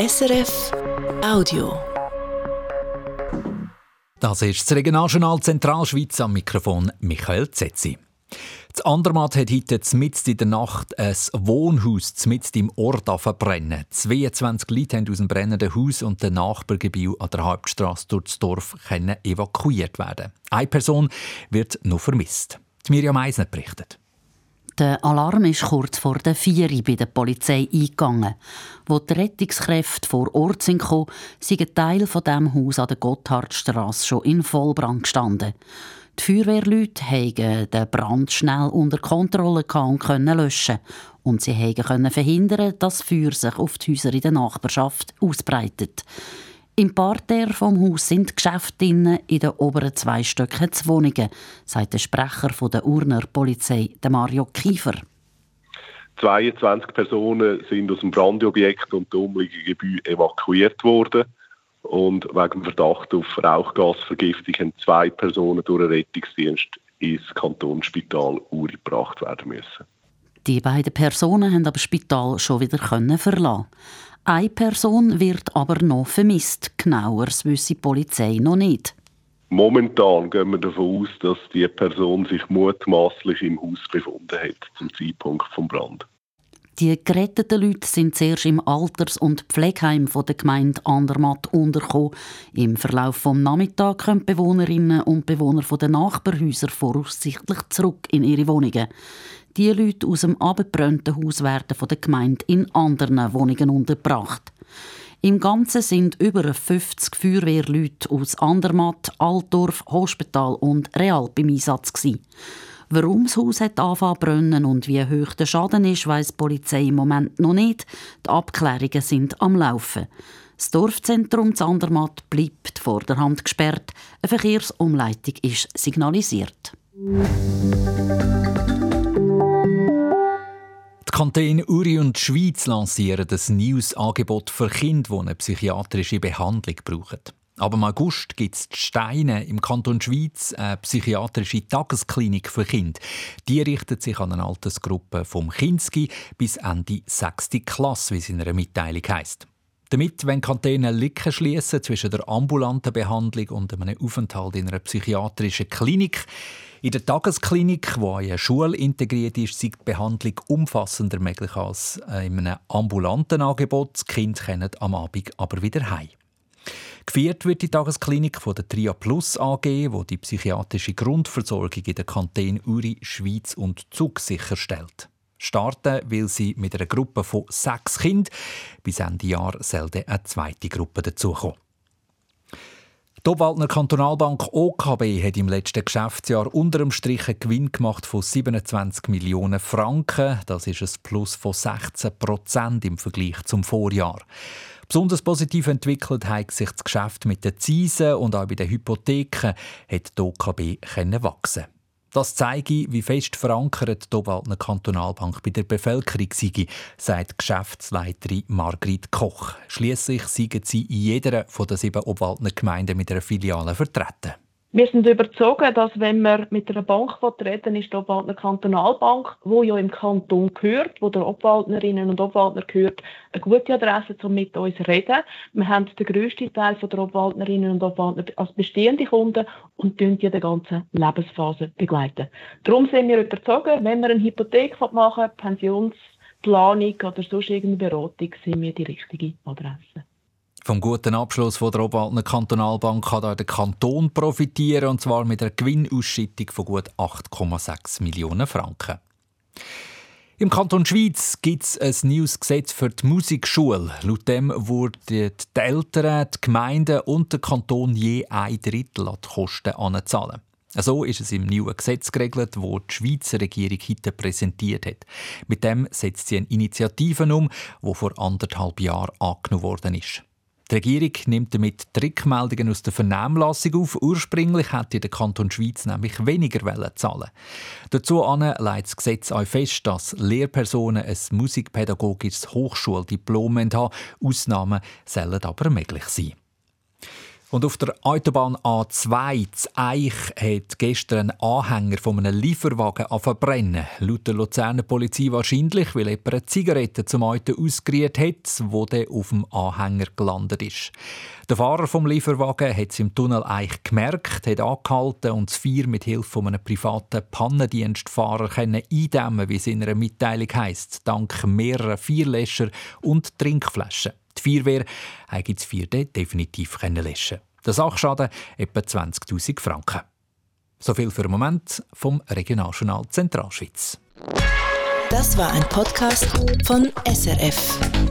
SRF Audio. Das ist das Regionaljournal Zentralschweiz am Mikrofon Michael Zetzi. Das Andermatt hat heute mitten in der Nacht ein Wohnhaus mitten im Ort verbrennen. 22 Leute haben aus dem brennenden Haus und dem Nachbargebiet an der Hauptstraße durch das Dorf evakuiert werden. Eine Person wird noch vermisst. Die Miriam Eisner berichtet. Der Alarm ist kurz vor der 4 bei der Polizei eingegangen. Wo die Rettungskräfte vor Ort sind gekommen, sind ein Teil von dem Haus an der Gotthardstraße schon in Vollbrand gestanden. Die Feuerwehrleute konnten den Brand schnell unter Kontrolle und können löschen. Und sie konnten verhindern, dass das Feuer sich auf die Häuser in der Nachbarschaft ausbreitet. Im Parterre vom Haus sind Geschäfte in den oberen zwei Stöcken zu Wohnungen, sagt der Sprecher der Urner Polizei, Mario Kiefer. 22 Personen sind aus dem Brandobjekt und dem umliegenden Gebäude evakuiert worden. Und wegen Verdacht auf Rauchgasvergiftung haben zwei Personen durch den Rettungsdienst ins Kantonsspital Uri gebracht werden müssen. Die beiden Personen haben aber das Spital schon wieder verlassen. Eine Person wird aber noch vermisst. Genaueres wüsste die Polizei noch nicht. Momentan gehen wir davon aus, dass die Person sich mutmaßlich im Haus befunden hat zum Zeitpunkt des Brandes. Die geretteten Leute sind zuerst im Alters- und Pflegeheim der Gemeinde Andermatt untergekommen. Im Verlauf des Nachmittags können Bewohnerinnen und Bewohner der Nachbarhäuser voraussichtlich zurück in ihre Wohnungen. Die Leute aus dem abgebrannten Haus werden von der Gemeinde in anderen Wohnungen untergebracht. Im Ganzen sind über 50 Feuerwehrleute aus Andermatt, Altdorf, Hospital und Real beim Einsatz. Gewesen. Warum das Haus hat brennen und wie hoch der Schaden ist, weiß die Polizei im Moment noch nicht. Die Abklärungen sind am Laufen. Das Dorfzentrum Zandermatt bleibt vor der Hand gesperrt. Eine Verkehrsumleitung ist signalisiert. Kantone Uri und die Schweiz lancieren das News-Angebot für Kinder, die eine psychiatrische Behandlung brauchen. Aber im August gibt es Steine im Kanton Schweiz eine psychiatrische Tagesklinik für Kinder. Die richtet sich an eine Altersgruppe vom Kinski bis Ende 6. Klasse, wie es in einer Mitteilung heisst. Damit wenn Kantone Lücken schließen zwischen der ambulanten Behandlung und einem Aufenthalt in einer psychiatrischen Klinik. In der Tagesklinik, wo eine Schule integriert ist, ist die Behandlung umfassender möglich als in einem ambulanten Angebot. Die Kinder kommen am Abend aber wieder heim. Geführt wird die Tagesklinik von der Tria Plus AG, wo die psychiatrische Grundversorgung in den Kantonen Uri, Schweiz und Zug sicherstellt. Starten will sie mit einer Gruppe von sechs Kindern. Bis Ende Jahr soll eine zweite Gruppe dazukommen. Die Obwaldner Kantonalbank OKB hat im letzten Geschäftsjahr unter dem Strich einen Gewinn gemacht von 27 Millionen Franken. Das ist ein Plus von 16 Prozent im Vergleich zum Vorjahr. Besonders positiv entwickelt hat sich das Geschäft mit den Zinsen und auch bei den Hypotheken hat die OKB wachsen das zeige, wie fest verankert die Obwaldner Kantonalbank bei der Bevölkerung sei, sagt Geschäftsleiterin Margrit Koch. Schließlich seien sie in jeder den sieben Obwaldner Gemeinden mit einer Filiale vertreten. Wir sind überzeugt, dass wenn man mit einer Bank reden ist die Obwaldner Kantonalbank, wo ja im Kanton gehört, wo der Obwaldnerinnen und Obwaldner gehört, eine gute Adresse, um mit uns zu reden. Wir haben den grössten Teil der Obwaldnerinnen und Obwaldner als bestehende Kunden und die die ganze Lebensphase begleiten. Darum sind wir überzeugt, wenn wir eine Hypothek machen, Pensionsplanung oder sonst irgendeine Beratung, sind wir die richtige Adresse. Vom guten Abschluss von der Obwaldner Kantonalbank kann der Kanton profitieren, und zwar mit einer Gewinnausschüttung von gut 8,6 Millionen Franken. Im Kanton Schweiz gibt es ein neues Gesetz für die Musikschule. Laut dem wurden die Eltern, die Gemeinden und der Kanton je ein Drittel an die Kosten anzahlen. So ist es im neuen Gesetz geregelt, das die Schweizer Regierung heute präsentiert hat. Mit dem setzt sie eine Initiative um, die vor anderthalb Jahren angenommen worden ist. Die Regierung nimmt damit Trickmeldungen aus der Vernehmlassung auf. Ursprünglich hätte der Kanton Schweiz nämlich weniger zahlen Dazu legt das Gesetz auch fest, dass Lehrpersonen ein musikpädagogisches Hochschuldiplom haben. Ausnahmen sollen aber möglich sein. Und auf der Autobahn A2 zu Eich hat gestern ein Anhänger von einem Lieferwagen verbrennen. Laut der Luzerner Polizei wahrscheinlich, weil jemand eine Zigarette zum Auto ausgerührt hat, wo der auf dem Anhänger gelandet ist. Der Fahrer vom Lieferwagen hat es im Tunnel Eich gemerkt, hat angehalten und das Vier mit Hilfe von einem privaten Pannendienstfahrer eindämmen, wie es in einer Mitteilung heisst, dank mehrerer Vierlöscher und Trinkflaschen. Die Feuerwehr hat das Vierte definitiv löschen Der Sachschaden etwa 20'000 Franken. So viel für den Moment vom Regionaljournal Zentralschweiz. Das war ein Podcast von SRF.